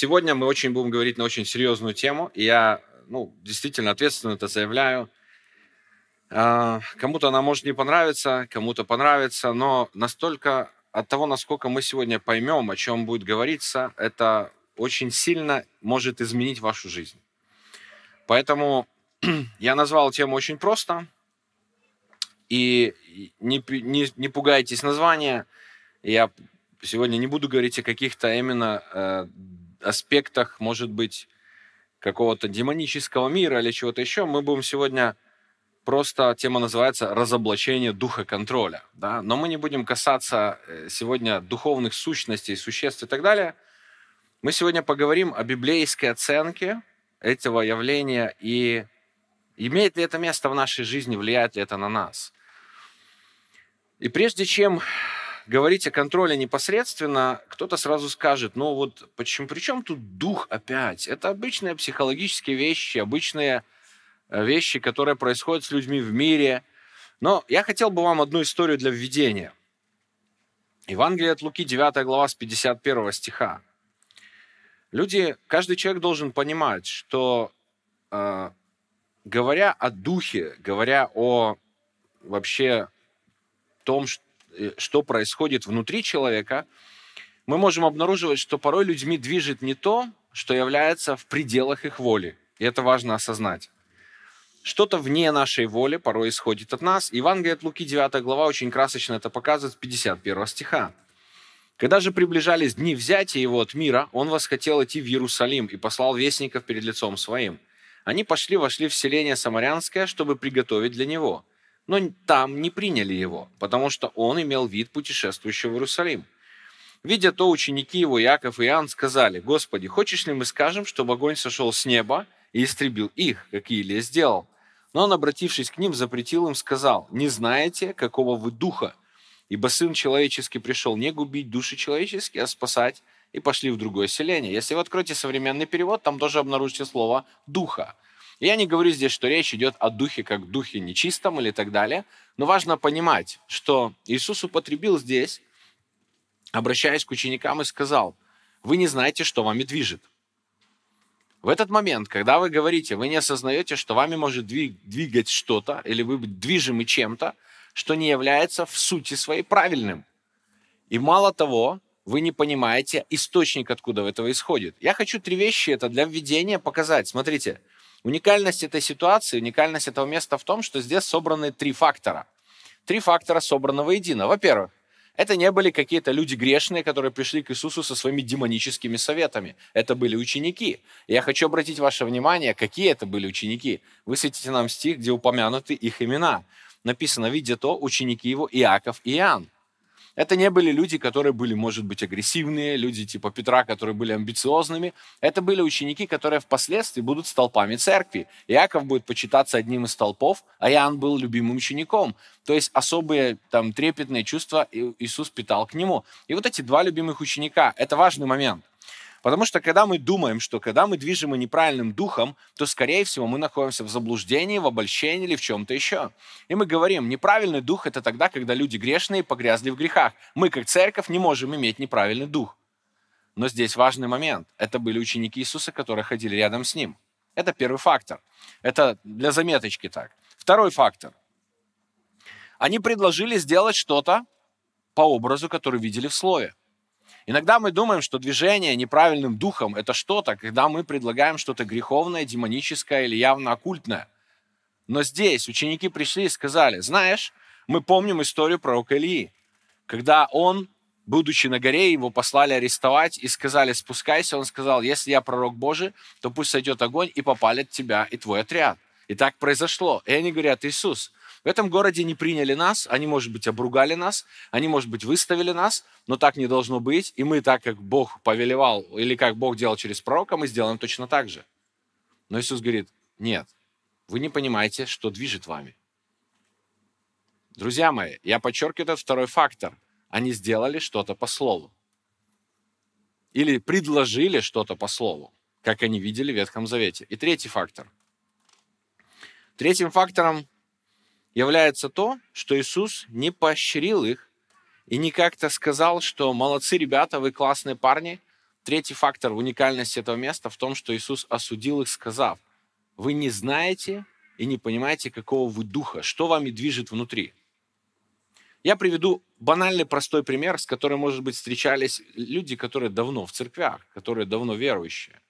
Сегодня мы очень будем говорить на очень серьезную тему, и я ну, действительно ответственно это заявляю. А, кому-то она может не понравиться, кому-то понравится, но настолько от того, насколько мы сегодня поймем, о чем будет говориться, это очень сильно может изменить вашу жизнь. Поэтому я назвал тему очень просто. И не, не, не пугайтесь названия. Я сегодня не буду говорить о каких-то именно э, аспектах, может быть, какого-то демонического мира или чего-то еще. Мы будем сегодня просто, тема называется «Разоблачение духа контроля». Да? Но мы не будем касаться э, сегодня духовных сущностей, существ и так далее. Мы сегодня поговорим о библейской оценке этого явления и имеет ли это место в нашей жизни, влияет ли это на нас. И прежде чем говорить о контроле непосредственно, кто-то сразу скажет, ну вот почему, при чем тут дух опять? Это обычные психологические вещи, обычные э, вещи, которые происходят с людьми в мире. Но я хотел бы вам одну историю для введения. Евангелие от Луки, 9 глава, с 51 стиха. Люди, каждый человек должен понимать, что э, говоря о духе, говоря о вообще том, э, что происходит внутри человека, мы можем обнаруживать, что порой людьми движет не то, что является в пределах их воли. И это важно осознать. Что-то вне нашей воли порой исходит от нас. Евангелие от Луки, 9 глава, очень красочно это показывает с 51 стиха. Когда же приближались дни взятия его от мира, он восхотел идти в Иерусалим и послал вестников перед лицом своим. Они пошли, вошли в селение Самарянское, чтобы приготовить для него. Но там не приняли его, потому что он имел вид путешествующего в Иерусалим. Видя то, ученики его, Яков и Иоанн, сказали, «Господи, хочешь ли мы скажем, чтобы огонь сошел с неба и истребил их, как Илия сделал?» Но он, обратившись к ним, запретил им, сказал, «Не знаете, какого вы духа? Ибо Сын Человеческий пришел не губить души человеческие, а спасать, и пошли в другое селение. Если вы откроете современный перевод, там тоже обнаружите слово «духа». Я не говорю здесь, что речь идет о духе как духе нечистом или так далее, но важно понимать, что Иисус употребил здесь, обращаясь к ученикам, и сказал, вы не знаете, что вами движет. В этот момент, когда вы говорите, вы не осознаете, что вами может двигать что-то, или вы движимы чем-то, что не является в сути своей правильным. И мало того, вы не понимаете источник, откуда этого исходит. Я хочу три вещи это для введения показать. Смотрите, уникальность этой ситуации, уникальность этого места в том, что здесь собраны три фактора. Три фактора собраны воедино. Во-первых, это не были какие-то люди грешные, которые пришли к Иисусу со своими демоническими советами. Это были ученики. Я хочу обратить ваше внимание, какие это были ученики. Высветите нам стих, где упомянуты их имена написано, видя то, ученики его Иаков и Иоанн. Это не были люди, которые были, может быть, агрессивные, люди типа Петра, которые были амбициозными. Это были ученики, которые впоследствии будут столпами церкви. Иаков будет почитаться одним из столпов, а Иоанн был любимым учеником. То есть особые там трепетные чувства Иисус питал к нему. И вот эти два любимых ученика – это важный момент – Потому что когда мы думаем, что когда мы движемы неправильным духом, то, скорее всего, мы находимся в заблуждении, в обольщении или в чем-то еще. И мы говорим, неправильный дух – это тогда, когда люди грешные погрязли в грехах. Мы, как церковь, не можем иметь неправильный дух. Но здесь важный момент. Это были ученики Иисуса, которые ходили рядом с Ним. Это первый фактор. Это для заметочки так. Второй фактор. Они предложили сделать что-то по образу, который видели в слове. Иногда мы думаем, что движение неправильным духом – это что-то, когда мы предлагаем что-то греховное, демоническое или явно оккультное. Но здесь ученики пришли и сказали, знаешь, мы помним историю пророка Ильи, когда он, будучи на горе, его послали арестовать и сказали, спускайся. Он сказал, если я пророк Божий, то пусть сойдет огонь и попалит тебя и твой отряд. И так произошло. И они говорят, Иисус, в этом городе не приняли нас, они, может быть, обругали нас, они, может быть, выставили нас, но так не должно быть. И мы так, как Бог повелевал, или как Бог делал через пророка, мы сделаем точно так же. Но Иисус говорит, нет, вы не понимаете, что движет вами. Друзья мои, я подчеркиваю этот второй фактор. Они сделали что-то по слову. Или предложили что-то по слову, как они видели в Ветхом Завете. И третий фактор. Третьим фактором является то, что Иисус не поощрил их и не как-то сказал, что молодцы ребята, вы классные парни, третий фактор уникальности этого места в том, что Иисус осудил их, сказав, вы не знаете и не понимаете, какого вы духа, что вами движет внутри. Я приведу банальный простой пример, с которым, может быть, встречались люди, которые давно в церквях, которые давно верующие.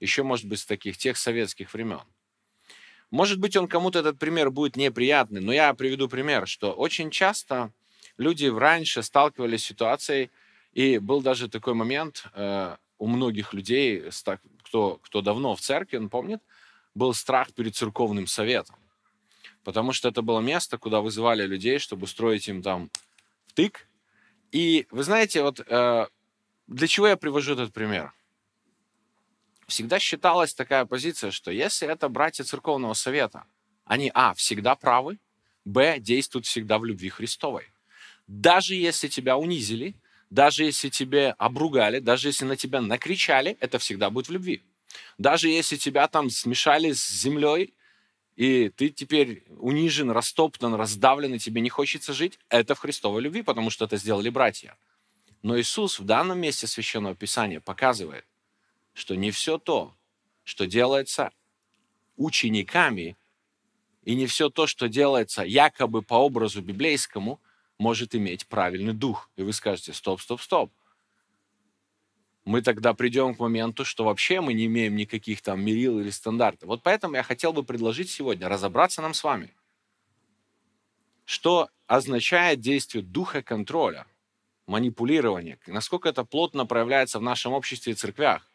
Еще, может быть, с таких тех советских времен. Может быть, он кому-то этот пример будет неприятный, но я приведу пример, что очень часто люди раньше сталкивались с ситуацией, и был даже такой момент э, у многих людей, кто, кто давно в церкви, он помнит, был страх перед церковным советом. Потому что это было место, куда вызывали людей, чтобы устроить им там втык. И вы знаете, вот э, для чего я привожу этот пример? Всегда считалась такая позиция, что если это братья церковного совета, они, а, всегда правы, б, действуют всегда в любви Христовой. Даже если тебя унизили, даже если тебе обругали, даже если на тебя накричали, это всегда будет в любви. Даже если тебя там смешали с землей, и ты теперь унижен, растоптан, раздавлен, и тебе не хочется жить, это в Христовой любви, потому что это сделали братья. Но Иисус в данном месте Священного Писания показывает, что не все то, что делается учениками, и не все то, что делается якобы по образу библейскому, может иметь правильный дух. И вы скажете, стоп, стоп, стоп. Мы тогда придем к моменту, что вообще мы не имеем никаких там мерил или стандартов. Вот поэтому я хотел бы предложить сегодня разобраться нам с вами, что означает действие духа контроля, манипулирования, насколько это плотно проявляется в нашем обществе и церквях.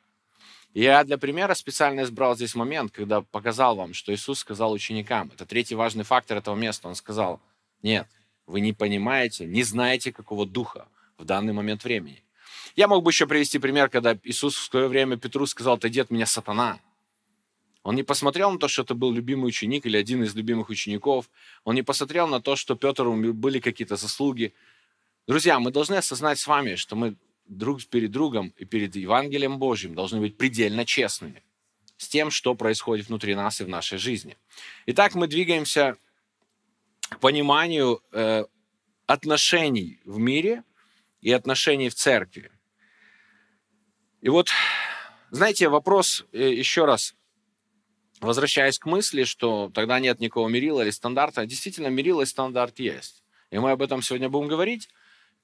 Я для примера специально избрал здесь момент, когда показал вам, что Иисус сказал ученикам. Это третий важный фактор этого места. Он сказал, нет, вы не понимаете, не знаете, какого духа в данный момент времени. Я мог бы еще привести пример, когда Иисус в свое время Петру сказал, ты дед меня сатана. Он не посмотрел на то, что это был любимый ученик или один из любимых учеников. Он не посмотрел на то, что Петру были какие-то заслуги. Друзья, мы должны осознать с вами, что мы друг перед другом и перед Евангелием Божьим должны быть предельно честными с тем, что происходит внутри нас и в нашей жизни. Итак, мы двигаемся к пониманию э, отношений в мире и отношений в церкви. И вот, знаете, вопрос э, еще раз, возвращаясь к мысли, что тогда нет никакого мерила или стандарта, действительно мерила и стандарт есть. И мы об этом сегодня будем говорить.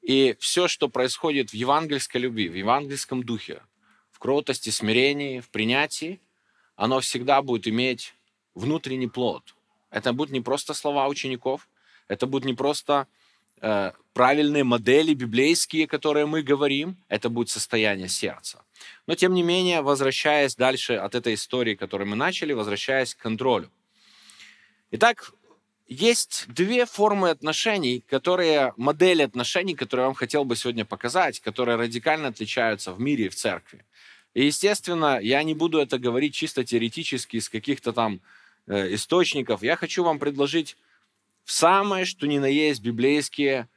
И все, что происходит в евангельской любви, в евангельском духе, в кротости, смирении, в принятии, оно всегда будет иметь внутренний плод. Это будут не просто слова учеников, это будут не просто э, правильные модели библейские, которые мы говорим, это будет состояние сердца. Но тем не менее, возвращаясь дальше от этой истории, которую мы начали, возвращаясь к контролю. Итак, есть две формы отношений, которые, модели отношений, которые я вам хотел бы сегодня показать, которые радикально отличаются в мире и в церкви. И, естественно, я не буду это говорить чисто теоретически из каких-то там э, источников. Я хочу вам предложить самое, что ни на есть, библейские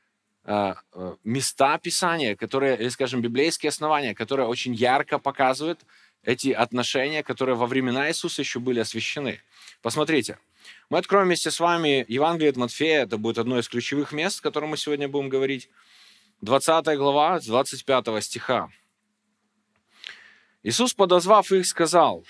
э, э, места Писания, которые, или, скажем, библейские основания, которые очень ярко показывают эти отношения, которые во времена Иисуса еще были освящены. Посмотрите, мы откроем вместе с вами Евангелие от Матфея. Это будет одно из ключевых мест, о котором мы сегодня будем говорить. 20 глава, 25 стиха. Иисус, подозвав их, сказал,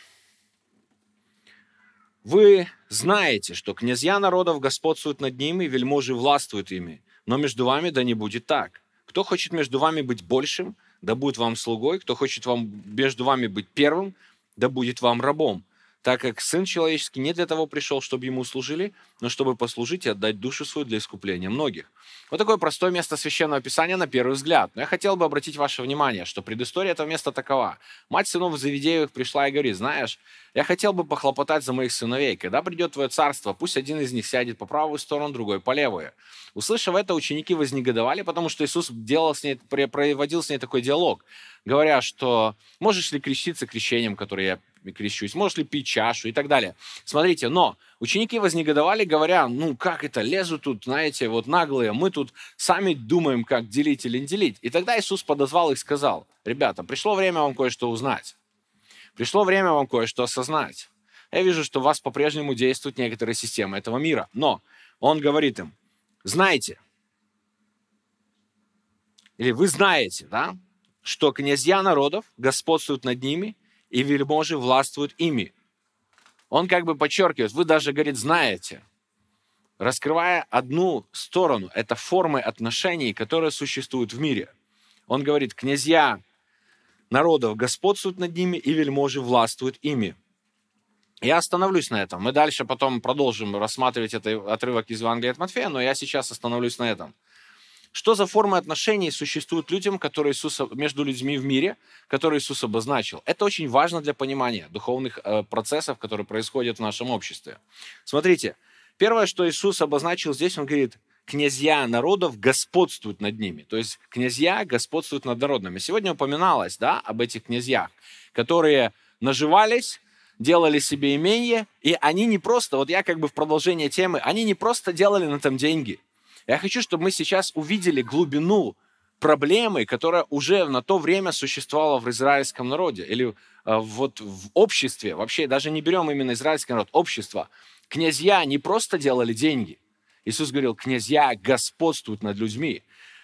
«Вы знаете, что князья народов господствуют над ними, вельможи властвуют ими, но между вами да не будет так. Кто хочет между вами быть большим, да будет вам слугой, кто хочет вам, между вами быть первым, да будет вам рабом так как Сын Человеческий не для того пришел, чтобы Ему служили, но чтобы послужить и отдать душу свою для искупления многих. Вот такое простое место Священного Писания на первый взгляд. Но я хотел бы обратить ваше внимание, что предыстория этого места такова. Мать сынов Завидеевых пришла и говорит, знаешь, я хотел бы похлопотать за моих сыновей. Когда придет твое царство, пусть один из них сядет по правую сторону, другой по левую. Услышав это, ученики вознегодовали, потому что Иисус делал с ней, проводил с ней такой диалог, говоря, что можешь ли креститься крещением, которое я крещусь, можешь ли пить чашу и так далее. Смотрите, но ученики вознегодовали, говоря, ну как это, лезут тут, знаете, вот наглые, мы тут сами думаем, как делить или не делить. И тогда Иисус подозвал их и сказал, ребята, пришло время вам кое-что узнать. Пришло время вам кое-что осознать. Я вижу, что у вас по-прежнему действуют некоторые системы этого мира. Но он говорит им, знаете, или вы знаете, да, что князья народов господствуют над ними, и вельможи властвуют ими. Он как бы подчеркивает, вы даже, говорит, знаете, раскрывая одну сторону, это формы отношений, которые существуют в мире. Он говорит, князья народов господствуют над ними, и вельможи властвуют ими. Я остановлюсь на этом. Мы дальше потом продолжим рассматривать этот отрывок из Евангелия от Матфея, но я сейчас остановлюсь на этом. Что за формы отношений существуют людям, которые Иисус, между людьми в мире, которые Иисус обозначил? Это очень важно для понимания духовных э, процессов, которые происходят в нашем обществе. Смотрите, первое, что Иисус обозначил здесь, он говорит, князья народов господствуют над ними. То есть князья господствуют над народными. Сегодня упоминалось да, об этих князьях, которые наживались, делали себе имение, и они не просто, вот я как бы в продолжение темы, они не просто делали на этом деньги – я хочу, чтобы мы сейчас увидели глубину проблемы, которая уже на то время существовала в израильском народе или э, вот в обществе. Вообще даже не берем именно израильский народ, общество. Князья не просто делали деньги. Иисус говорил, князья господствуют над людьми.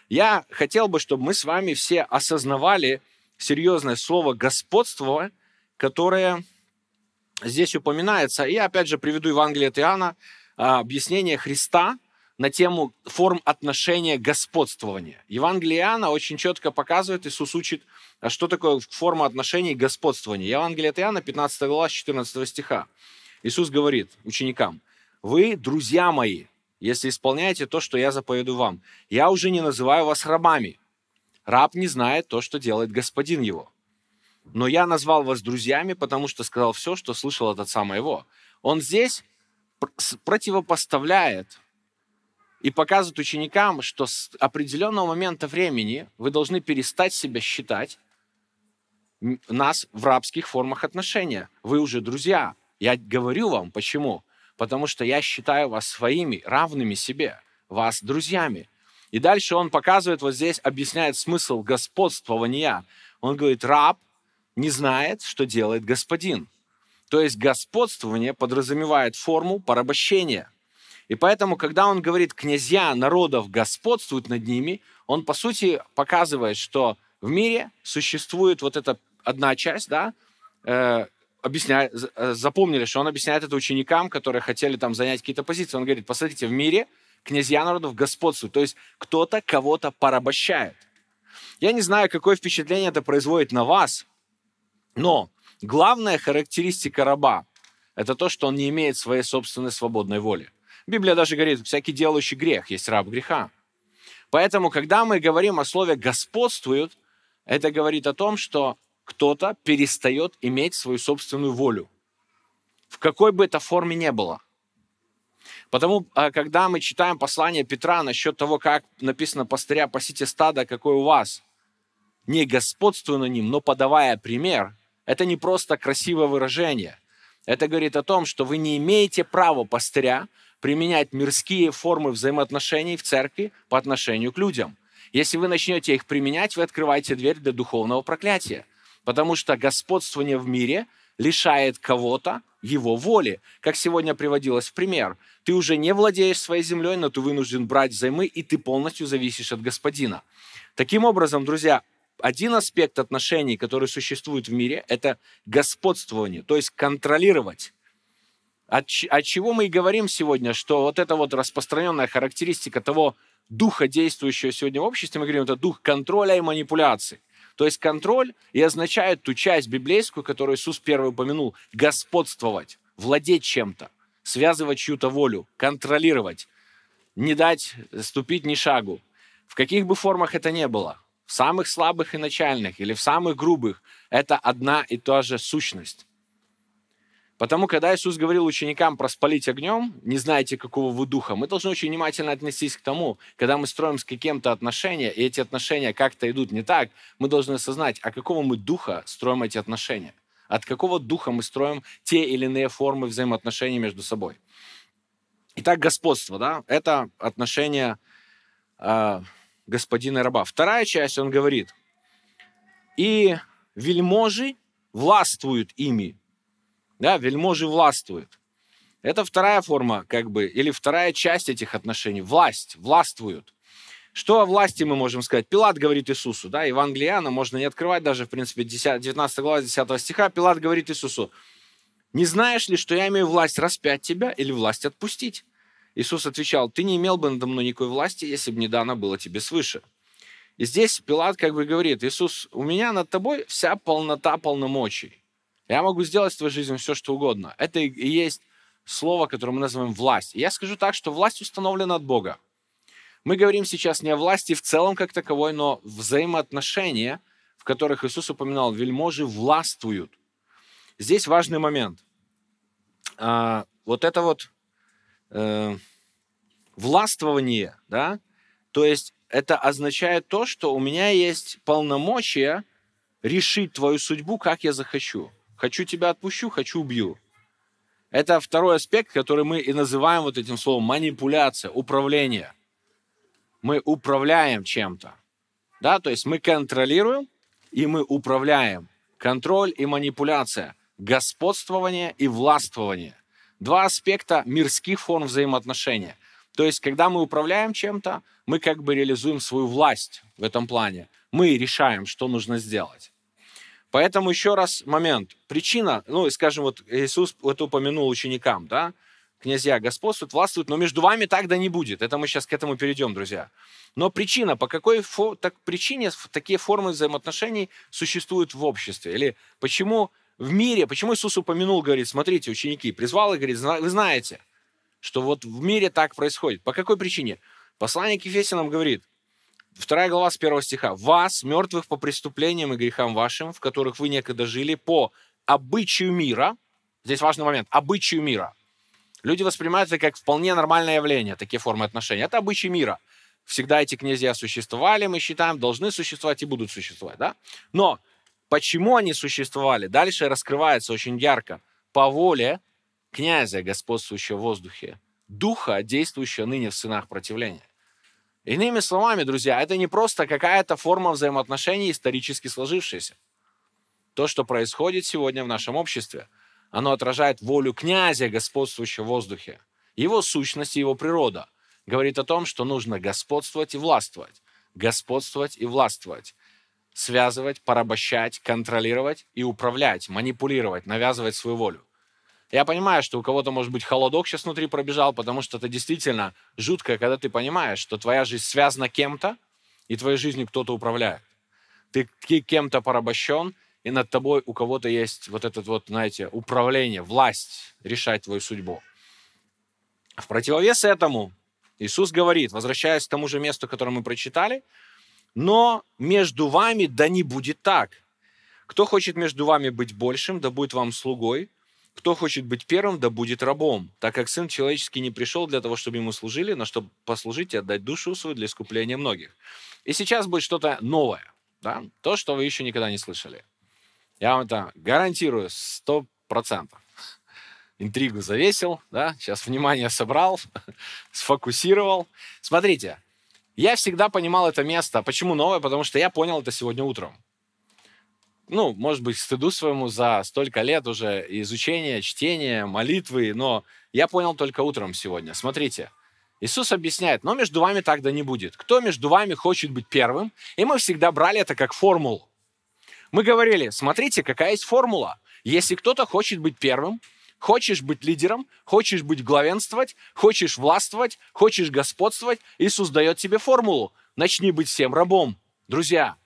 Я хотел бы, чтобы мы с вами все осознавали серьезное слово господство, которое здесь упоминается. И опять же приведу Евангелие от Иоанна, а, объяснение Христа – на тему форм отношения господствования. Евангелие Иоанна очень четко показывает, Иисус учит, а что такое форма отношений господствования. Евангелие от Иоанна, 15 глава, 14 стиха. Иисус говорит ученикам, «Вы, друзья мои, если исполняете то, что я заповеду вам, я уже не называю вас рабами. Раб не знает то, что делает господин его. Но я назвал вас друзьями, потому что сказал все, что слышал от отца моего». Он здесь противопоставляет и показывает ученикам, что с определенного момента времени вы должны перестать себя считать нас в рабских формах отношения. Вы уже друзья. Я говорю вам, почему? Потому что я считаю вас своими, равными себе, вас друзьями. И дальше он показывает, вот здесь объясняет смысл господствования. Он говорит, раб не знает, что делает господин. То есть господствование подразумевает форму порабощения – и поэтому, когда он говорит, князья народов господствуют над ними, он, по сути, показывает, что в мире существует вот эта одна часть, да, э, объясняет, э, запомнили, что он объясняет это ученикам, которые хотели там занять какие-то позиции. Он говорит, посмотрите, в мире князья народов господствуют, то есть кто-то кого-то порабощает. Я не знаю, какое впечатление это производит на вас, но главная характеристика раба – это то, что он не имеет своей собственной свободной воли. Библия даже говорит, всякий делающий грех есть раб греха. Поэтому, когда мы говорим о слове «господствуют», это говорит о том, что кто-то перестает иметь свою собственную волю. В какой бы это форме ни было. Потому, а, когда мы читаем послание Петра насчет того, как написано «пастыря, пасите стада, какой у вас», не господствуя на ним, но подавая пример, это не просто красивое выражение. Это говорит о том, что вы не имеете права пастыря применять мирские формы взаимоотношений в церкви по отношению к людям. Если вы начнете их применять, вы открываете дверь для духовного проклятия. Потому что господствование в мире лишает кого-то его воли. Как сегодня приводилось в пример. Ты уже не владеешь своей землей, но ты вынужден брать займы, и ты полностью зависишь от господина. Таким образом, друзья, один аспект отношений, который существует в мире, это господствование, то есть контролировать от, от чего мы и говорим сегодня, что вот эта вот распространенная характеристика того духа, действующего сегодня в обществе, мы говорим, это дух контроля и манипуляции. То есть контроль и означает ту часть библейскую, которую Иисус первый упомянул, господствовать, владеть чем-то, связывать чью-то волю, контролировать, не дать ступить ни шагу. В каких бы формах это ни было, в самых слабых и начальных или в самых грубых, это одна и та же сущность. Потому, когда Иисус говорил ученикам про спалить огнем, не знаете, какого вы духа, мы должны очень внимательно отнестись к тому, когда мы строим с кем-то отношения, и эти отношения как-то идут не так, мы должны осознать, а какого мы духа строим эти отношения. От какого духа мы строим те или иные формы взаимоотношений между собой. Итак, господство, да, это отношение э, господина и раба. Вторая часть, он говорит, и вельможи властвуют ими, да, вельможи властвуют. Это вторая форма, как бы, или вторая часть этих отношений. Власть, властвуют. Что о власти мы можем сказать? Пилат говорит Иисусу, да, Евангелие можно не открывать даже, в принципе, 10, 19 глава 10 стиха. Пилат говорит Иисусу, не знаешь ли, что я имею власть распять тебя или власть отпустить? Иисус отвечал, ты не имел бы надо мной никакой власти, если бы не дано было тебе свыше. И здесь Пилат как бы говорит, Иисус, у меня над тобой вся полнота полномочий. Я могу сделать в твоей жизни все, что угодно. Это и есть слово, которое мы называем власть. Я скажу так, что власть установлена от Бога. Мы говорим сейчас не о власти в целом как таковой, но взаимоотношения, в которых Иисус упоминал, вельможи властвуют. Здесь важный момент. А, вот это вот э, властвование, да, то есть это означает то, что у меня есть полномочия решить твою судьбу, как я захочу. Хочу тебя отпущу, хочу убью. Это второй аспект, который мы и называем вот этим словом манипуляция, управление мы управляем чем-то. Да, то есть мы контролируем и мы управляем. Контроль и манипуляция, господствование и властвование. Два аспекта мирских форм взаимоотношения. То есть, когда мы управляем чем-то, мы как бы реализуем свою власть в этом плане. Мы решаем, что нужно сделать. Поэтому еще раз момент. Причина, ну, скажем, вот Иисус вот упомянул ученикам, да, князья господствуют, властвуют, но между вами так да не будет. Это мы сейчас к этому перейдем, друзья. Но причина, по какой фо, так, причине такие формы взаимоотношений существуют в обществе? Или почему в мире, почему Иисус упомянул, говорит, смотрите, ученики, призвал и говорит, вы знаете, что вот в мире так происходит. По какой причине? Послание к Ефесянам говорит, вторая глава с первого стиха, «Вас, мертвых по преступлениям и грехам вашим, в которых вы некогда жили, по обычаю мира», здесь важный момент, обычаю мира – Люди воспринимают это как вполне нормальное явление, такие формы отношений. Это обычай мира. Всегда эти князья существовали, мы считаем, должны существовать и будут существовать. Да? Но почему они существовали, дальше раскрывается очень ярко. По воле князя, господствующего в воздухе, духа, действующего ныне в сынах противления. Иными словами, друзья, это не просто какая-то форма взаимоотношений, исторически сложившаяся. То, что происходит сегодня в нашем обществе – оно отражает волю князя, господствующего в воздухе. Его сущность и его природа говорит о том, что нужно господствовать и властвовать. Господствовать и властвовать. Связывать, порабощать, контролировать и управлять, манипулировать, навязывать свою волю. Я понимаю, что у кого-то, может быть, холодок сейчас внутри пробежал, потому что это действительно жутко, когда ты понимаешь, что твоя жизнь связана кем-то, и твоей жизнью кто-то управляет. Ты кем-то порабощен, и над тобой у кого-то есть вот это вот, знаете, управление, власть решать твою судьбу. В противовес этому Иисус говорит, возвращаясь к тому же месту, которое мы прочитали, но между вами да не будет так. Кто хочет между вами быть большим, да будет вам слугой. Кто хочет быть первым, да будет рабом, так как Сын Человеческий не пришел для того, чтобы ему служили, но чтобы послужить и отдать душу свою для искупления многих. И сейчас будет что-то новое, да? то, что вы еще никогда не слышали. Я вам это гарантирую, сто процентов. Интригу завесил, да, сейчас внимание собрал, сфокусировал. Смотрите, я всегда понимал это место. Почему новое? Потому что я понял это сегодня утром. Ну, может быть, стыду своему за столько лет уже изучения, чтения, молитвы, но я понял только утром сегодня. Смотрите, Иисус объясняет, но между вами тогда не будет. Кто между вами хочет быть первым? И мы всегда брали это как формулу. Мы говорили, смотрите, какая есть формула. Если кто-то хочет быть первым, хочешь быть лидером, хочешь быть главенствовать, хочешь властвовать, хочешь господствовать, Иисус дает тебе формулу. Начни быть всем рабом. Друзья,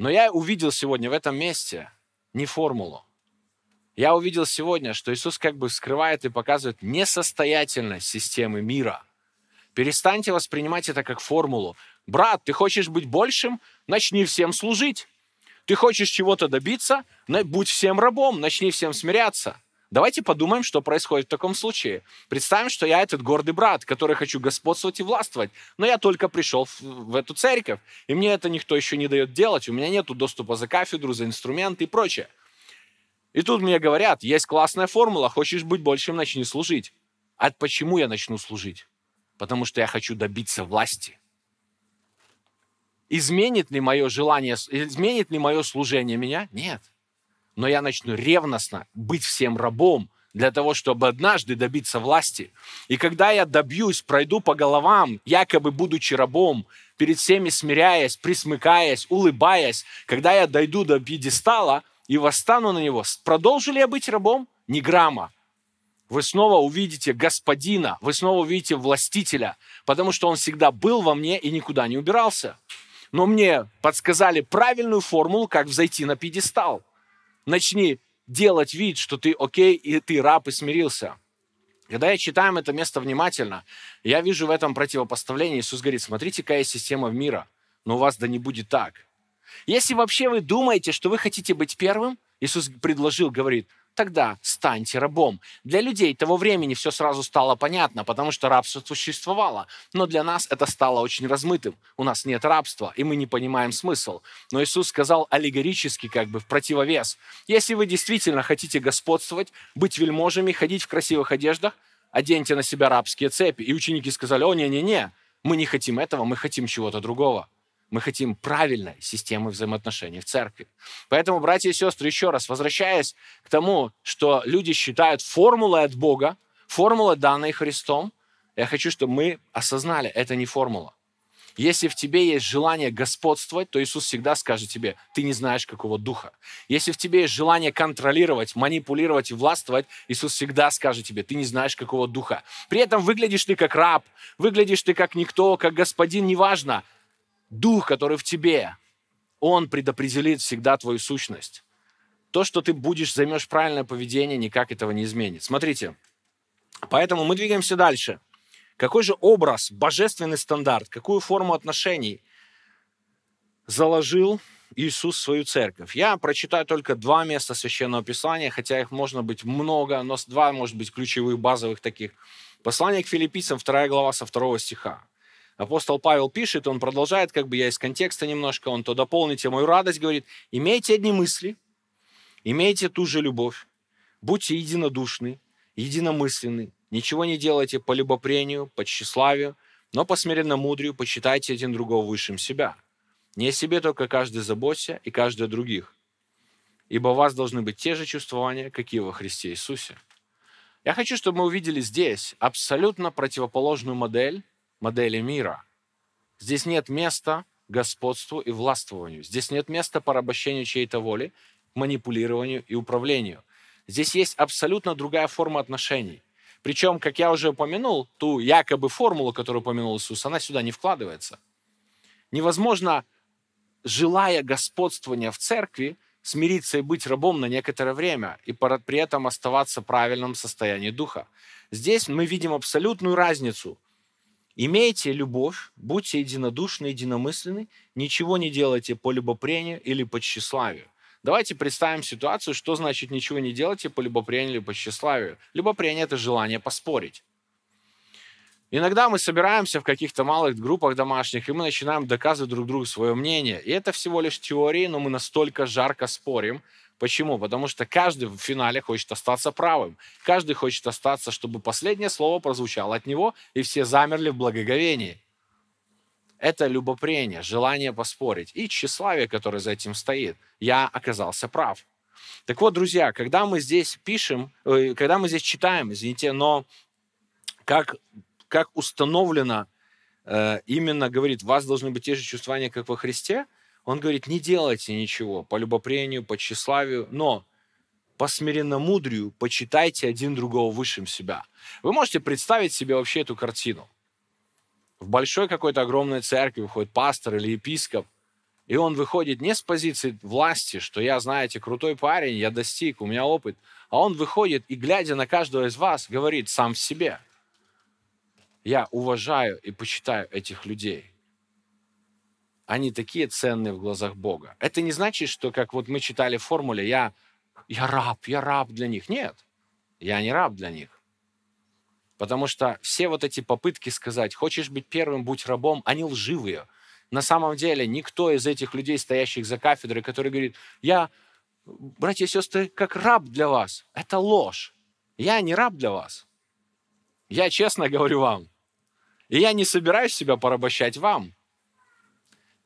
но я увидел сегодня в этом месте не формулу. Я увидел сегодня, что Иисус как бы скрывает и показывает несостоятельность системы мира. Перестаньте воспринимать это как формулу. Брат, ты хочешь быть большим? Начни всем служить. Ты хочешь чего-то добиться? Будь всем рабом, начни всем смиряться. Давайте подумаем, что происходит в таком случае. Представим, что я этот гордый брат, который хочу господствовать и властвовать, но я только пришел в, в эту церковь, и мне это никто еще не дает делать, у меня нет доступа за кафедру, за инструменты и прочее. И тут мне говорят, есть классная формула, хочешь быть большим, начни служить. А почему я начну служить? Потому что я хочу добиться власти. Изменит ли мое желание, изменит ли мое служение меня? Нет. Но я начну ревностно быть всем рабом, для того, чтобы однажды добиться власти. И когда я добьюсь, пройду по головам, якобы будучи рабом, перед всеми смиряясь, присмыкаясь, улыбаясь, когда я дойду до пьедестала и восстану на него, продолжу ли я быть рабом? Ни грамма. Вы снова увидите господина, вы снова увидите властителя, потому что он всегда был во мне и никуда не убирался. Но мне подсказали правильную формулу, как взойти на пьедестал. Начни делать вид, что ты окей, и ты раб и смирился. Когда я читаем это место внимательно, я вижу в этом противопоставление. Иисус говорит, смотрите, какая система мира, но у вас да не будет так. Если вообще вы думаете, что вы хотите быть первым, Иисус предложил, говорит, тогда станьте рабом. Для людей того времени все сразу стало понятно, потому что рабство существовало. Но для нас это стало очень размытым. У нас нет рабства, и мы не понимаем смысл. Но Иисус сказал аллегорически, как бы в противовес. Если вы действительно хотите господствовать, быть вельможами, ходить в красивых одеждах, оденьте на себя рабские цепи. И ученики сказали, о, не-не-не, мы не хотим этого, мы хотим чего-то другого. Мы хотим правильной системы взаимоотношений в церкви. Поэтому, братья и сестры, еще раз, возвращаясь к тому, что люди считают формулой от Бога, формула, данной Христом, я хочу, чтобы мы осознали, это не формула. Если в тебе есть желание господствовать, то Иисус всегда скажет тебе, ты не знаешь, какого духа. Если в тебе есть желание контролировать, манипулировать и властвовать, Иисус всегда скажет тебе, ты не знаешь, какого духа. При этом выглядишь ты как раб, выглядишь ты как никто, как господин, неважно. Дух, который в тебе, он предопределит всегда твою сущность. То, что ты будешь, займешь правильное поведение, никак этого не изменит. Смотрите, поэтому мы двигаемся дальше. Какой же образ, божественный стандарт, какую форму отношений заложил Иисус в свою церковь? Я прочитаю только два места Священного Писания, хотя их можно быть много, но два, может быть, ключевых, базовых таких. Послание к филиппийцам, 2 глава, со 2 стиха апостол Павел пишет, он продолжает, как бы я из контекста немножко, он то дополните мою радость, говорит, имейте одни мысли, имейте ту же любовь, будьте единодушны, единомысленны, ничего не делайте по любопрению, по тщеславию, но по смиренно-мудрию почитайте один другого высшим себя. Не о себе только каждый заботься и каждый о других. Ибо у вас должны быть те же чувствования, какие во Христе Иисусе. Я хочу, чтобы мы увидели здесь абсолютно противоположную модель модели мира. Здесь нет места господству и властвованию. Здесь нет места порабощению чьей-то воли, манипулированию и управлению. Здесь есть абсолютно другая форма отношений. Причем, как я уже упомянул, ту якобы формулу, которую упомянул Иисус, она сюда не вкладывается. Невозможно, желая господствования в церкви, смириться и быть рабом на некоторое время, и при этом оставаться в правильном состоянии духа. Здесь мы видим абсолютную разницу – Имейте любовь, будьте единодушны, единомысленны, ничего не делайте по любопрению или по тщеславию. Давайте представим ситуацию, что значит ничего не делайте по любопрению или по тщеславию. Любопрение – это желание поспорить. Иногда мы собираемся в каких-то малых группах домашних, и мы начинаем доказывать друг другу свое мнение. И это всего лишь теории, но мы настолько жарко спорим, Почему? Потому что каждый в финале хочет остаться правым. Каждый хочет остаться, чтобы последнее слово прозвучало от него, и все замерли в благоговении. Это любопрение, желание поспорить и тщеславие, которое за этим стоит. Я оказался прав. Так вот, друзья, когда мы здесь пишем, э, когда мы здесь читаем, извините, но как, как установлено, э, именно говорит, у вас должны быть те же чувствования, как во Христе – он говорит, не делайте ничего по любопрению, по тщеславию, но по смиренно-мудрию почитайте один другого высшим себя. Вы можете представить себе вообще эту картину. В большой какой-то огромной церкви выходит пастор или епископ, и он выходит не с позиции власти, что я, знаете, крутой парень, я достиг, у меня опыт, а он выходит и, глядя на каждого из вас, говорит сам в себе, я уважаю и почитаю этих людей они такие ценные в глазах Бога. Это не значит, что, как вот мы читали в формуле, я, я раб, я раб для них. Нет, я не раб для них. Потому что все вот эти попытки сказать, хочешь быть первым, будь рабом, они лживые. На самом деле никто из этих людей, стоящих за кафедрой, который говорит, я, братья и сестры, как раб для вас, это ложь. Я не раб для вас. Я честно говорю вам. И я не собираюсь себя порабощать вам.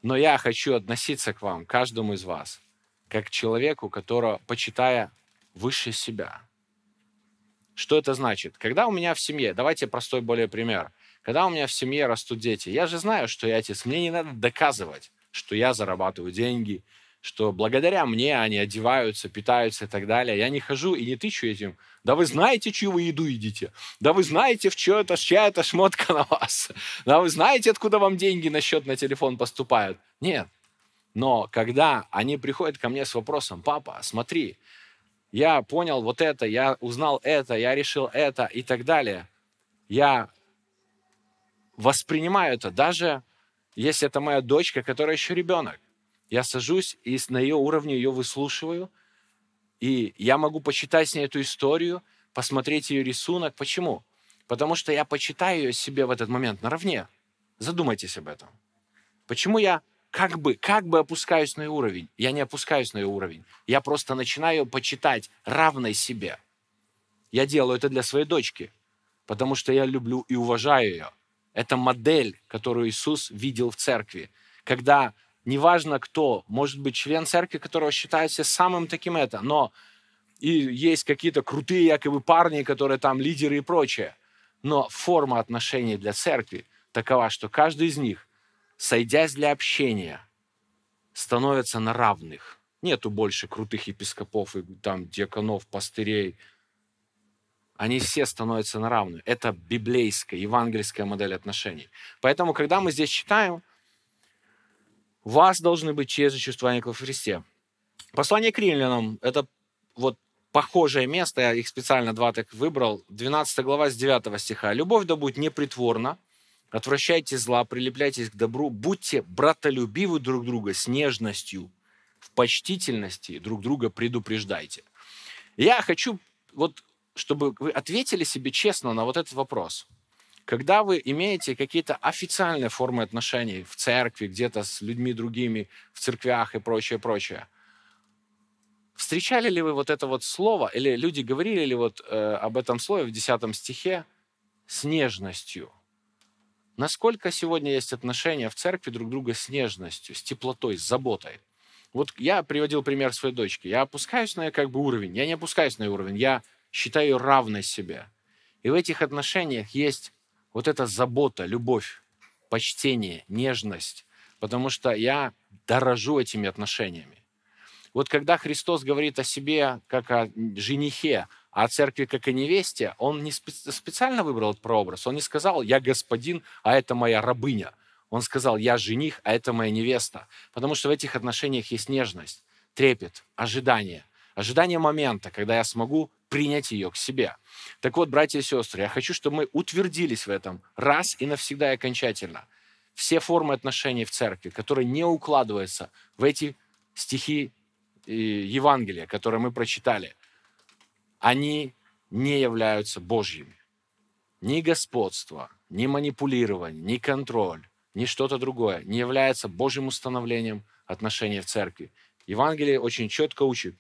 Но я хочу относиться к вам, каждому из вас, как к человеку, которого, почитая выше себя, Что это значит? Когда у меня в семье, давайте простой более пример. Когда у меня в семье растут дети, я же знаю, что я отец. Мне не надо доказывать, что я зарабатываю деньги, что благодаря мне они одеваются, питаются и так далее. Я не хожу и не тычу этим. Да вы знаете, чью вы еду едите? Да вы знаете, в чья это, чья это шмотка на вас? Да вы знаете, откуда вам деньги на счет на телефон поступают? Нет. Но когда они приходят ко мне с вопросом, папа, смотри, я понял вот это, я узнал это, я решил это и так далее, я воспринимаю это, даже если это моя дочка, которая еще ребенок. Я сажусь и на ее уровне ее выслушиваю, и я могу почитать с ней эту историю, посмотреть ее рисунок. Почему? Потому что я почитаю ее себе в этот момент наравне. Задумайтесь об этом. Почему я как бы, как бы опускаюсь на ее уровень? Я не опускаюсь на ее уровень. Я просто начинаю почитать равной себе. Я делаю это для своей дочки, потому что я люблю и уважаю ее. Это модель, которую Иисус видел в церкви. Когда неважно кто, может быть член церкви, которого считается самым таким это, но и есть какие-то крутые якобы парни, которые там лидеры и прочее. Но форма отношений для церкви такова, что каждый из них, сойдясь для общения, становится на равных. Нету больше крутых епископов и там диаконов, пастырей. Они все становятся на равных. Это библейская, евангельская модель отношений. Поэтому, когда мы здесь читаем, вас должны быть честь существования во Христе. Послание к римлянам – это вот похожее место, я их специально два так выбрал, 12 глава с 9 стиха. «Любовь да будет непритворна, отвращайте зла, прилепляйтесь к добру, будьте братолюбивы друг друга с нежностью, в почтительности друг друга предупреждайте». Я хочу, вот, чтобы вы ответили себе честно на вот этот вопрос – когда вы имеете какие-то официальные формы отношений в церкви, где-то с людьми другими, в церквях и прочее, прочее, встречали ли вы вот это вот слово, или люди говорили ли вот э, об этом слове в 10 стихе с нежностью? Насколько сегодня есть отношения в церкви друг друга с нежностью, с теплотой, с заботой? Вот я приводил пример своей дочки. Я опускаюсь на как бы уровень. Я не опускаюсь на ее уровень. Я считаю ее равной себе. И в этих отношениях есть вот эта забота, любовь, почтение, нежность, потому что я дорожу этими отношениями. Вот когда Христос говорит о себе как о женихе, а о церкви как о невесте, он не специально выбрал этот прообраз. Он не сказал «я господин, а это моя рабыня». Он сказал «я жених, а это моя невеста». Потому что в этих отношениях есть нежность, трепет, ожидание. Ожидание момента, когда я смогу принять ее к себе. Так вот, братья и сестры, я хочу, чтобы мы утвердились в этом раз и навсегда и окончательно. Все формы отношений в церкви, которые не укладываются в эти стихи э, Евангелия, которые мы прочитали, они не являются Божьими. Ни господство, ни манипулирование, ни контроль, ни что-то другое не является Божьим установлением отношений в церкви. Евангелие очень четко учит,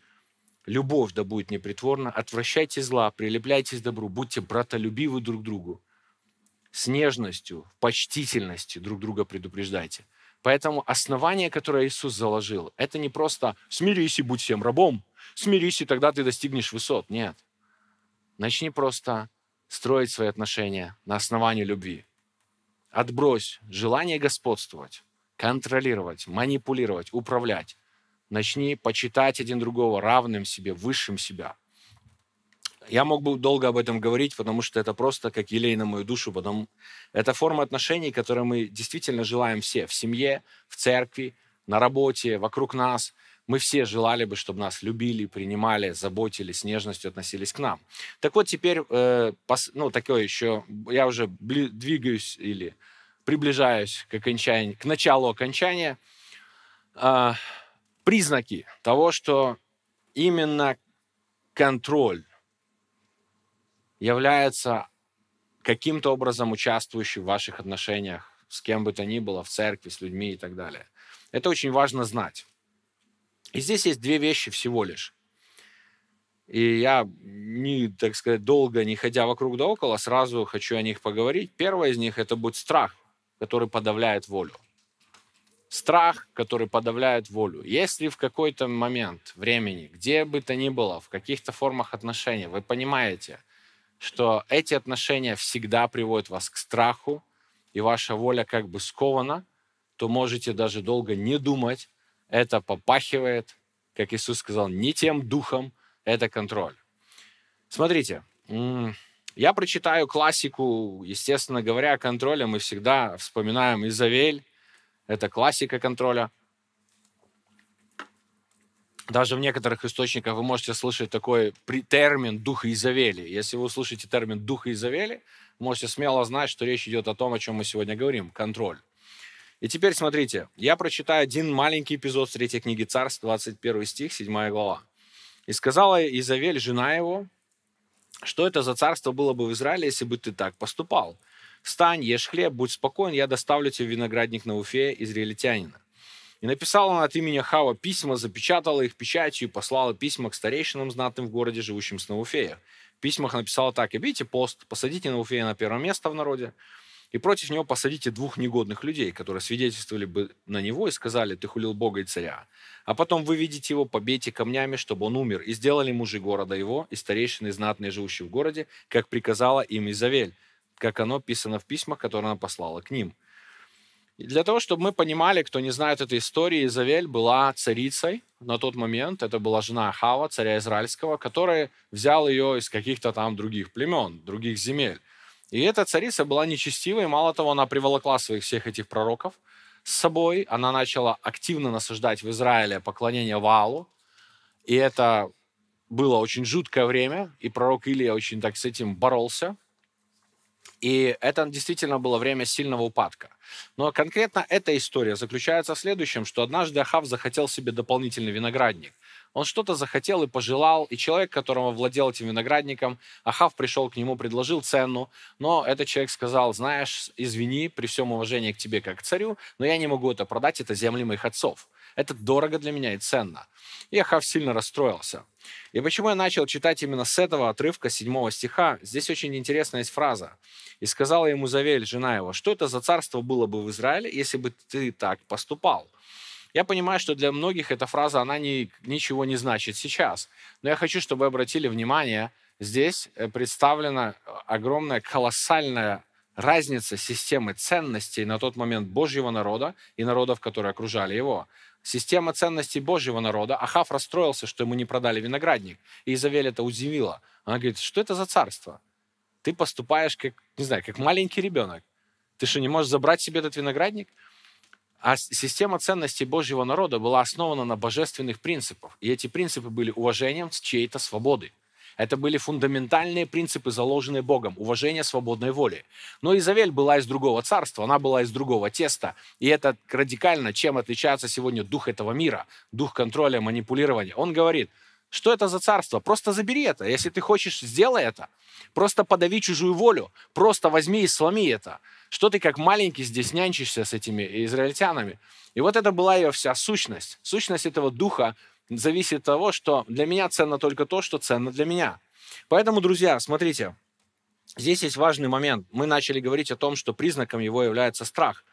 Любовь да будет непритворна, отвращайте зла, прилепляйтесь к добру, будьте братолюбивы друг другу. С нежностью, почтительностью друг друга предупреждайте. Поэтому основание, которое Иисус заложил, это не просто «смирись и будь всем рабом», «смирись, и тогда ты достигнешь высот». Нет. Начни просто строить свои отношения на основании любви. Отбрось желание господствовать, контролировать, манипулировать, управлять начни почитать один другого равным себе, высшим себя. Я мог бы долго об этом говорить, потому что это просто как елей на мою душу, потому это форма отношений, которые мы действительно желаем все, в семье, в церкви, на работе, вокруг нас. Мы все желали бы, чтобы нас любили, принимали, заботились, с нежностью относились к нам. Так вот теперь, э, пос, ну, такое еще, я уже двигаюсь или приближаюсь к, окончанию, к началу окончания. Э, признаки того, что именно контроль является каким-то образом участвующим в ваших отношениях с кем бы то ни было, в церкви, с людьми и так далее. Это очень важно знать. И здесь есть две вещи всего лишь. И я, не, так сказать, долго не ходя вокруг да около, сразу хочу о них поговорить. Первое из них – это будет страх, который подавляет волю страх, который подавляет волю. Если в какой-то момент времени, где бы то ни было, в каких-то формах отношений, вы понимаете, что эти отношения всегда приводят вас к страху, и ваша воля как бы скована, то можете даже долго не думать. Это попахивает, как Иисус сказал, не тем духом, это контроль. Смотрите, я прочитаю классику, естественно говоря, о контроле. Мы всегда вспоминаем Изавель. Это классика контроля. Даже в некоторых источниках вы можете слышать такой термин «дух Изавели». Если вы услышите термин «дух Изавели», можете смело знать, что речь идет о том, о чем мы сегодня говорим – контроль. И теперь смотрите, я прочитаю один маленький эпизод с третьей книги Царств, 21 стих, 7 глава. «И сказала Изавель, жена его, что это за царство было бы в Израиле, если бы ты так поступал? Встань, ешь хлеб, будь спокоен, я доставлю тебе виноградник на Уфе, израильтянина. И написала она от имени Хава письма, запечатала их печатью и послала письма к старейшинам знатным в городе, живущим с Науфея. В письмах написала так, обидите пост, посадите Науфея на первое место в народе, и против него посадите двух негодных людей, которые свидетельствовали бы на него и сказали, ты хулил Бога и царя. А потом вы видите его, побейте камнями, чтобы он умер. И сделали мужи города его, и старейшины знатные, живущие в городе, как приказала им Изавель, как оно писано в письмах, которые она послала к ним. И для того, чтобы мы понимали, кто не знает этой истории, Изавель была царицей на тот момент. Это была жена Хава, царя израильского, который взял ее из каких-то там других племен, других земель. И эта царица была нечестивой, мало того, она приволокла своих всех этих пророков с собой, она начала активно насаждать в Израиле поклонение Ваалу, и это было очень жуткое время, и пророк Илия очень так с этим боролся, и это действительно было время сильного упадка. Но конкретно эта история заключается в следующем, что однажды Ахав захотел себе дополнительный виноградник. Он что-то захотел и пожелал, и человек, которого владел этим виноградником, Ахав пришел к нему, предложил цену, но этот человек сказал, знаешь, извини, при всем уважении к тебе как к царю, но я не могу это продать, это земли моих отцов. Это дорого для меня и ценно. И Ахав сильно расстроился. И почему я начал читать именно с этого отрывка седьмого стиха? Здесь очень интересная есть фраза. «И сказала ему Завель, жена его, что это за царство было бы в Израиле, если бы ты так поступал?» Я понимаю, что для многих эта фраза, она не, ничего не значит сейчас. Но я хочу, чтобы вы обратили внимание, здесь э, представлена огромная, колоссальная разница системы ценностей на тот момент Божьего народа и народов, которые окружали его. Система ценностей Божьего народа. Ахав расстроился, что ему не продали виноградник. И Изавель это удивило. Она говорит, что это за царство? Ты поступаешь как, не знаю, как маленький ребенок. Ты что, не можешь забрать себе этот виноградник? А система ценностей Божьего народа была основана на божественных принципах. И эти принципы были уважением чьей-то свободы. Это были фундаментальные принципы, заложенные Богом, уважение свободной воли. Но Изавель была из другого царства, она была из другого теста. И это радикально, чем отличается сегодня дух этого мира, дух контроля, манипулирования. Он говорит, что это за царство? Просто забери это. Если ты хочешь, сделай это. Просто подави чужую волю. Просто возьми и сломи это. Что ты как маленький здесь нянчишься с этими израильтянами? И вот это была ее вся сущность. Сущность этого духа зависит от того, что для меня ценно только то, что ценно для меня. Поэтому, друзья, смотрите, здесь есть важный момент. Мы начали говорить о том, что признаком его является страх.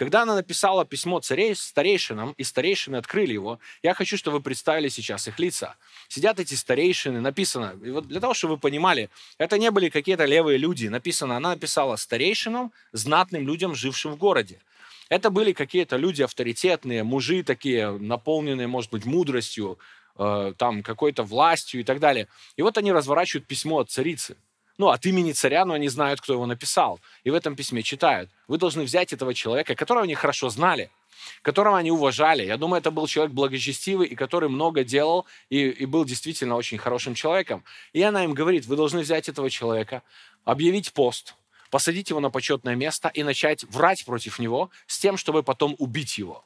Когда она написала письмо царей, старейшинам, и старейшины открыли его, я хочу, чтобы вы представили сейчас их лица. Сидят эти старейшины, написано, и вот для того, чтобы вы понимали, это не были какие-то левые люди, написано, она написала старейшинам, знатным людям, жившим в городе. Это были какие-то люди авторитетные, мужи такие, наполненные, может быть, мудростью, э, там, какой-то властью и так далее. И вот они разворачивают письмо от царицы – ну, от имени царя, но они знают, кто его написал. И в этом письме читают. Вы должны взять этого человека, которого они хорошо знали, которого они уважали. Я думаю, это был человек благочестивый, и который много делал, и, и был действительно очень хорошим человеком. И она им говорит, вы должны взять этого человека, объявить пост, посадить его на почетное место и начать врать против него с тем, чтобы потом убить его.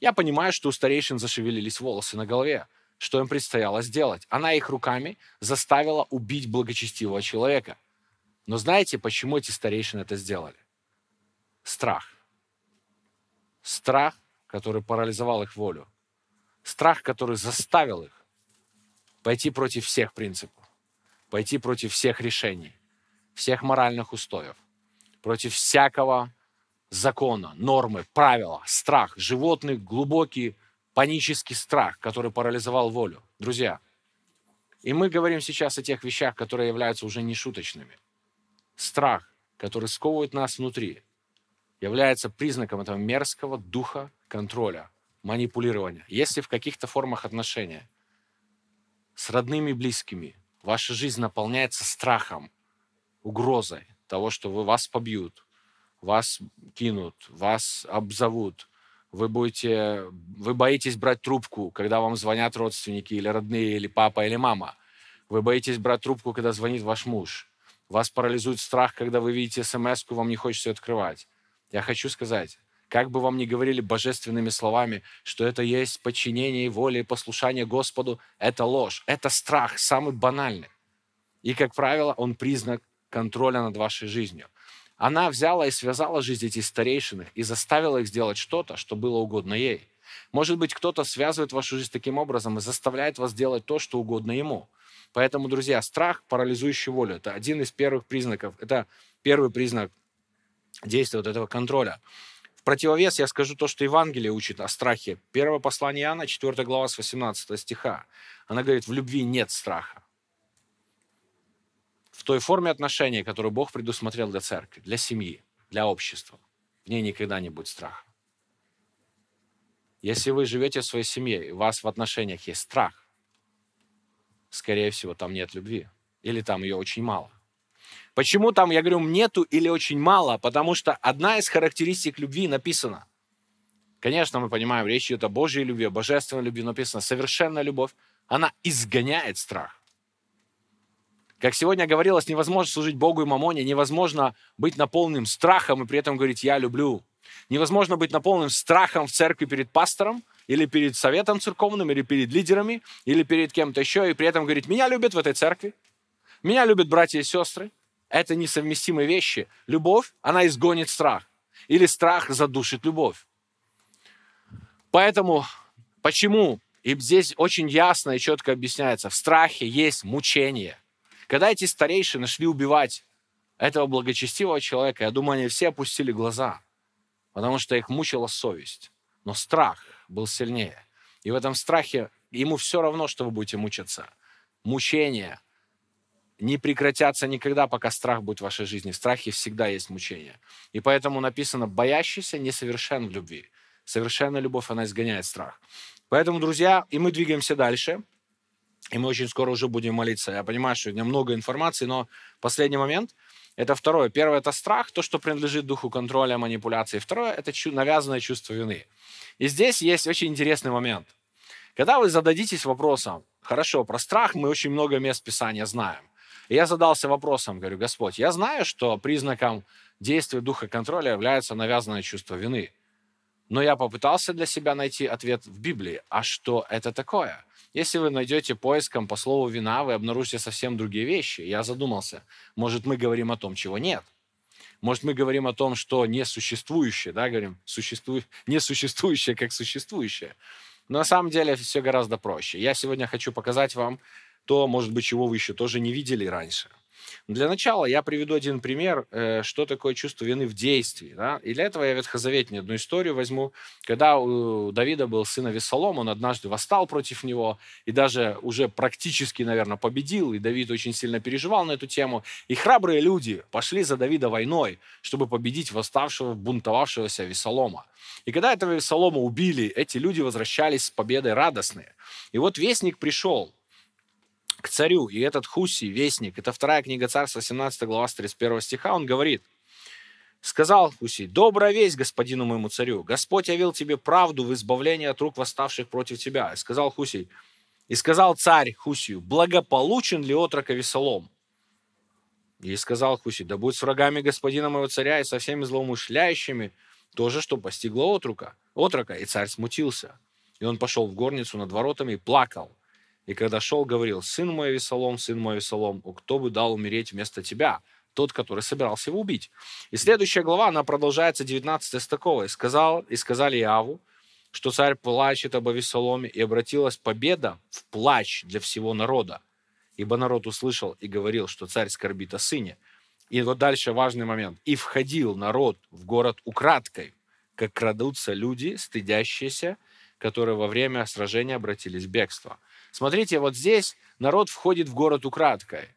Я понимаю, что у старейшин зашевелились волосы на голове что им предстояло сделать. Она их руками заставила убить благочестивого человека. Но знаете, почему эти старейшины это сделали? Страх. Страх, который парализовал их волю. Страх, который заставил их пойти против всех принципов, пойти против всех решений, всех моральных устоев, против всякого закона, нормы, правила, страх, животный, глубокий панический страх, который парализовал волю. Друзья, И мы говорим сейчас о тех вещах, которые являются уже нешуточными. Страх, который сковывает нас внутри, является признаком этого мерзкого духа контроля, манипулирования. Если в каких-то формах отношения с родными и близкими ваша жизнь наполняется страхом, угрозой того, что вы вас побьют, вас кинут, вас обзовут, вы будете, вы боитесь брать трубку, когда вам звонят родственники или родные, или папа, или мама. Вы боитесь брать трубку, когда звонит ваш муж. Вас парализует страх, когда вы видите смс вам не хочется открывать. Я хочу сказать, как бы вам ни говорили божественными словами, что это есть подчинение воле и послушание Господу, это ложь, это страх, самый банальный. И, как правило, он признак контроля над вашей жизнью. Она взяла и связала жизнь этих старейшин и заставила их сделать что-то, что было угодно ей. Может быть, кто-то связывает вашу жизнь таким образом и заставляет вас делать то, что угодно ему. Поэтому, друзья, страх, парализующий волю, это один из первых признаков, это первый признак действия вот этого контроля. В противовес я скажу то, что Евангелие учит о страхе. Первое послание Иоанна, 4 глава с 18 стиха. Она говорит, в любви нет страха в той форме отношений, которую Бог предусмотрел для церкви, для семьи, для общества. В ней никогда не будет страха. Если вы живете в своей семье, и у вас в отношениях есть страх, скорее всего, там нет любви. Или там ее очень мало. Почему там, я говорю, нету или очень мало? Потому что одна из характеристик любви написана. Конечно, мы понимаем, речь идет о Божьей любви, о божественной любви, написано совершенная любовь. Она изгоняет страх. Как сегодня говорилось, невозможно служить Богу и мамоне, невозможно быть наполненным страхом и при этом говорить «я люблю». Невозможно быть наполненным страхом в церкви перед пастором, или перед советом церковным, или перед лидерами, или перед кем-то еще, и при этом говорить «меня любят в этой церкви», «меня любят братья и сестры». Это несовместимые вещи. Любовь, она изгонит страх. Или страх задушит любовь. Поэтому, почему? И здесь очень ясно и четко объясняется. В страхе есть мучение – когда эти старейшины шли убивать этого благочестивого человека, я думаю, они все опустили глаза, потому что их мучила совесть. Но страх был сильнее. И в этом страхе ему все равно, что вы будете мучиться. Мучения не прекратятся никогда, пока страх будет в вашей жизни. В страхе всегда есть мучение. И поэтому написано, боящийся несовершен в любви. Совершенная любовь, она изгоняет страх. Поэтому, друзья, и мы двигаемся дальше и мы очень скоро уже будем молиться. Я понимаю, что у меня много информации, но последний момент – это второе. Первое – это страх, то, что принадлежит духу контроля, манипуляции. Второе – это чу- навязанное чувство вины. И здесь есть очень интересный момент. Когда вы зададитесь вопросом, хорошо, про страх мы очень много мест Писания знаем. И я задался вопросом, говорю, Господь, я знаю, что признаком действия духа контроля является навязанное чувство вины. Но я попытался для себя найти ответ в Библии. А что это такое? Если вы найдете поиском по слову вина, вы обнаружите совсем другие вещи. Я задумался, может, мы говорим о том, чего нет. Может, мы говорим о том, что несуществующее, да, говорим, существу... несуществующее как существующее. Но на самом деле все гораздо проще. Я сегодня хочу показать вам то, может быть, чего вы еще тоже не видели раньше – для начала я приведу один пример, э, что такое чувство вины в действии. Да? И для этого я ветхозаветнее одну историю возьму. Когда у Давида был сын Авесолом, он однажды восстал против него и даже уже практически, наверное, победил. И Давид очень сильно переживал на эту тему. И храбрые люди пошли за Давида войной, чтобы победить восставшего, бунтовавшегося Авесолома. И когда этого Авесолома убили, эти люди возвращались с победой радостные. И вот вестник пришел, к царю. И этот Хуси, вестник, это вторая книга царства, 17 глава, с 31 стиха, он говорит, Сказал Хуси, добрая весть господину моему царю. Господь явил тебе правду в избавлении от рук восставших против тебя. И сказал Хуси, и сказал царь Хусию, благополучен ли отрок Авесолом? И сказал Хуси, да будет с врагами господина моего царя и со всеми злоумышляющими то же, что постигло отрука, отрока. И царь смутился. И он пошел в горницу над воротами и плакал. И когда шел, говорил, сын мой Весолом, сын мой Весолом, кто бы дал умереть вместо тебя? Тот, который собирался его убить. И следующая глава, она продолжается 19 с такого. И, сказал, и сказали Иаву, что царь плачет об Авесоломе, и обратилась победа в плач для всего народа. Ибо народ услышал и говорил, что царь скорбит о сыне. И вот дальше важный момент. «И входил народ в город украдкой, как крадутся люди, стыдящиеся, которые во время сражения обратились в бегство». Смотрите, вот здесь народ входит в город украдкой.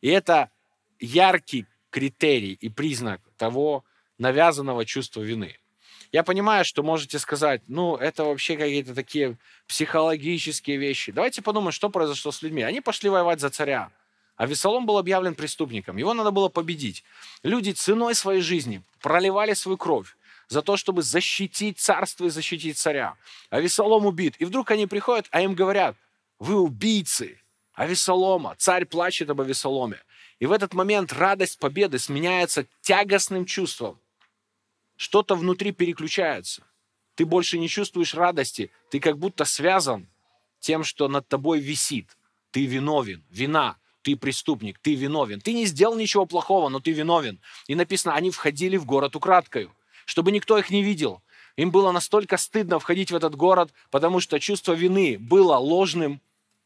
И это яркий критерий и признак того навязанного чувства вины. Я понимаю, что можете сказать, ну, это вообще какие-то такие психологические вещи. Давайте подумаем, что произошло с людьми. Они пошли воевать за царя. А Весолом был объявлен преступником. Его надо было победить. Люди ценой своей жизни проливали свою кровь за то, чтобы защитить царство и защитить царя. А Весолом убит. И вдруг они приходят, а им говорят, вы убийцы Авесолома. Царь плачет об Авесоломе. И в этот момент радость победы сменяется тягостным чувством. Что-то внутри переключается. Ты больше не чувствуешь радости. Ты как будто связан тем, что над тобой висит. Ты виновен. Вина ты преступник, ты виновен. Ты не сделал ничего плохого, но ты виновен. И написано, они входили в город украдкою, чтобы никто их не видел. Им было настолько стыдно входить в этот город, потому что чувство вины было ложным,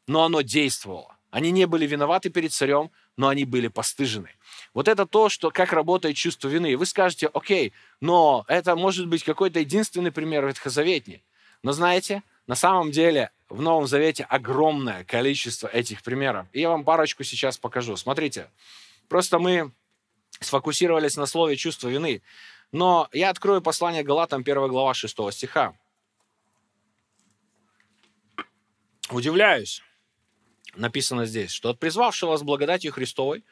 но оно действовало. Они не были виноваты перед царем, но они были постыжены. Вот это то, что, как работает чувство вины. Вы скажете, окей, но это может быть какой-то единственный пример ветхозаветний. Но знаете, на самом деле в Новом Завете огромное количество этих примеров. И я вам парочку сейчас покажу. Смотрите, просто мы сфокусировались на слове чувство вины. Но я открою послание Галатам, 1 глава 6 стиха. Удивляюсь, написано здесь, что от призвавшего вас благодатью Христовой,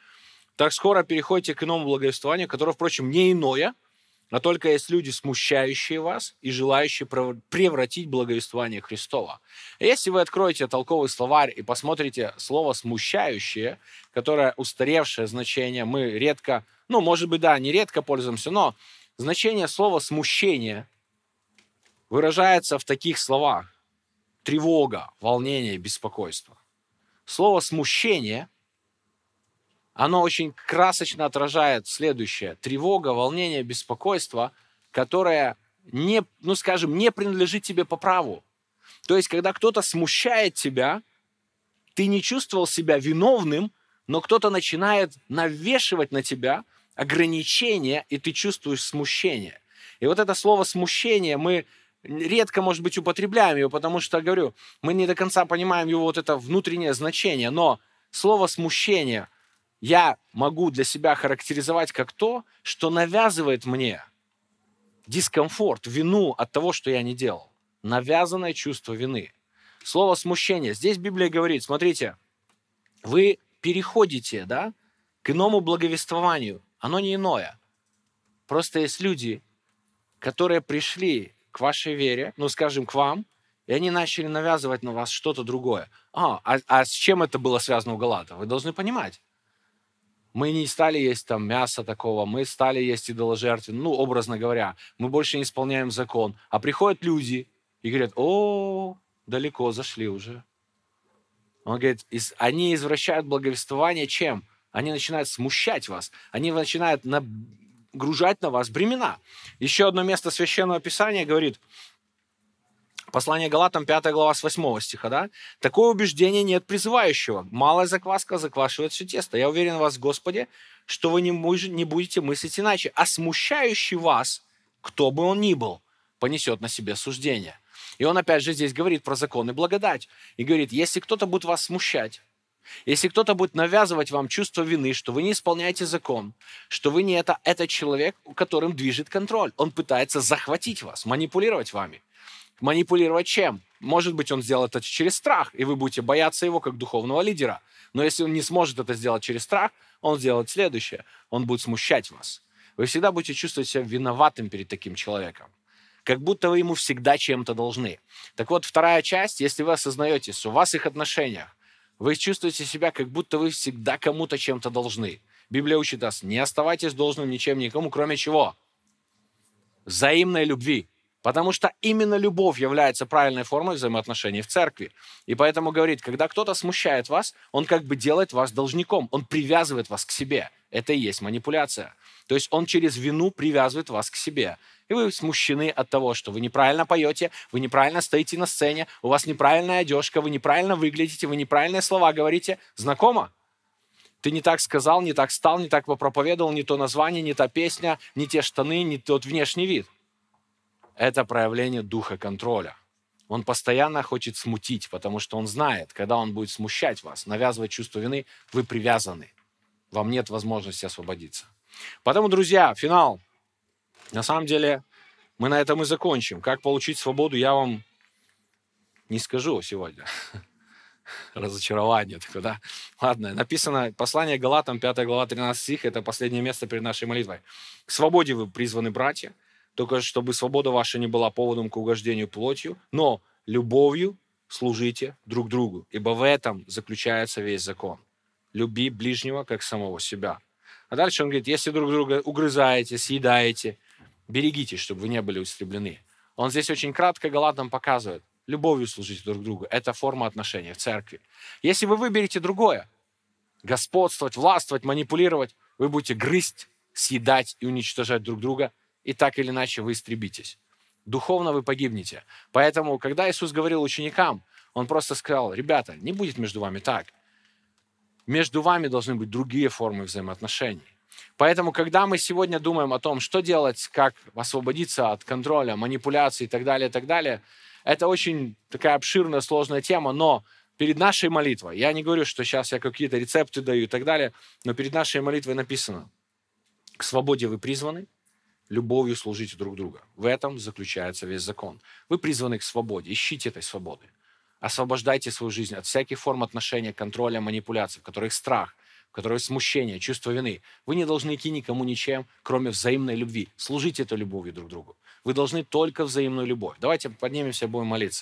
так скоро переходите к иному благовествованию, которое, впрочем, не иное – но только есть люди, смущающие вас и желающие превратить благовествование Христова. Если вы откроете толковый словарь и посмотрите слово «смущающее», которое устаревшее значение, мы редко, ну, может быть, да, не редко пользуемся, но значение слова «смущение» выражается в таких словах. Тревога, волнение, беспокойство. Слово «смущение» – оно очень красочно отражает следующее. Тревога, волнение, беспокойство, которое не, ну скажем, не принадлежит тебе по праву. То есть, когда кто-то смущает тебя, ты не чувствовал себя виновным, но кто-то начинает навешивать на тебя ограничения, и ты чувствуешь смущение. И вот это слово смущение мы редко, может быть, употребляем его, потому что, говорю, мы не до конца понимаем его вот это внутреннее значение, но слово смущение – я могу для себя характеризовать как то, что навязывает мне дискомфорт, вину от того, что я не делал. Навязанное чувство вины. Слово смущение. Здесь Библия говорит, смотрите, вы переходите да, к иному благовествованию. Оно не иное. Просто есть люди, которые пришли к вашей вере, ну, скажем, к вам, и они начали навязывать на вас что-то другое. А, а, а с чем это было связано у Галата? Вы должны понимать. Мы не стали есть там мясо такого, мы стали есть идоложертвен, ну, образно говоря, мы больше не исполняем закон. А приходят люди и говорят, о, далеко зашли уже. Он говорит, они извращают благовествование чем? Они начинают смущать вас, они начинают нагружать на вас бремена. Еще одно место Священного Писания говорит, Послание Галатам, 5 глава, с 8 стиха, да? Такое убеждение нет призывающего. Малая закваска заквашивает все тесто. Я уверен в вас, Господи, что вы не, будете мыслить иначе. А смущающий вас, кто бы он ни был, понесет на себе суждение. И он опять же здесь говорит про закон и благодать. И говорит, если кто-то будет вас смущать, если кто-то будет навязывать вам чувство вины, что вы не исполняете закон, что вы не это, это человек, которым движет контроль. Он пытается захватить вас, манипулировать вами. Манипулировать чем? Может быть, он сделает это через страх, и вы будете бояться его как духовного лидера. Но если он не сможет это сделать через страх, он сделает следующее. Он будет смущать вас. Вы всегда будете чувствовать себя виноватым перед таким человеком. Как будто вы ему всегда чем-то должны. Так вот, вторая часть, если вы осознаете, что вас их отношениях, вы чувствуете себя, как будто вы всегда кому-то чем-то должны. Библия учит нас, не оставайтесь должным ничем никому, кроме чего? Взаимной любви. Потому что именно любовь является правильной формой взаимоотношений в церкви. И поэтому говорит, когда кто-то смущает вас, он как бы делает вас должником, он привязывает вас к себе. Это и есть манипуляция. То есть он через вину привязывает вас к себе. И вы смущены от того, что вы неправильно поете, вы неправильно стоите на сцене, у вас неправильная одежка, вы неправильно выглядите, вы неправильные слова говорите. Знакомо? Ты не так сказал, не так стал, не так попроповедовал, не то название, не та песня, не те штаны, не тот внешний вид – это проявление духа контроля. Он постоянно хочет смутить, потому что он знает, когда он будет смущать вас, навязывать чувство вины, вы привязаны. Вам нет возможности освободиться. Поэтому, друзья, финал. На самом деле, мы на этом и закончим. Как получить свободу, я вам не скажу сегодня. Разочарование такое, да? Ладно, написано, послание Галатам, 5 глава, 13 стих, это последнее место перед нашей молитвой. К свободе вы призваны, братья, только чтобы свобода ваша не была поводом к угождению плотью, но любовью служите друг другу, ибо в этом заключается весь закон. Люби ближнего, как самого себя. А дальше он говорит, если друг друга угрызаете, съедаете, берегитесь, чтобы вы не были истреблены. Он здесь очень кратко Галатам показывает, любовью служите друг другу. Это форма отношений в церкви. Если вы выберете другое, господствовать, властвовать, манипулировать, вы будете грызть, съедать и уничтожать друг друга, и так или иначе вы истребитесь. Духовно вы погибнете. Поэтому, когда Иисус говорил ученикам, Он просто сказал, ребята, не будет между вами так. Между вами должны быть другие формы взаимоотношений. Поэтому, когда мы сегодня думаем о том, что делать, как освободиться от контроля, манипуляций и так далее, и так далее, это очень такая обширная, сложная тема, но перед нашей молитвой, я не говорю, что сейчас я какие-то рецепты даю и так далее, но перед нашей молитвой написано, к свободе вы призваны, любовью служите друг друга. В этом заключается весь закон. Вы призваны к свободе, ищите этой свободы. Освобождайте свою жизнь от всяких форм отношения, контроля, манипуляций, в которых страх, в которых смущение, чувство вины. Вы не должны идти никому ничем, кроме взаимной любви. Служите этой любовью друг другу. Вы должны только взаимную любовь. Давайте поднимемся будем молиться.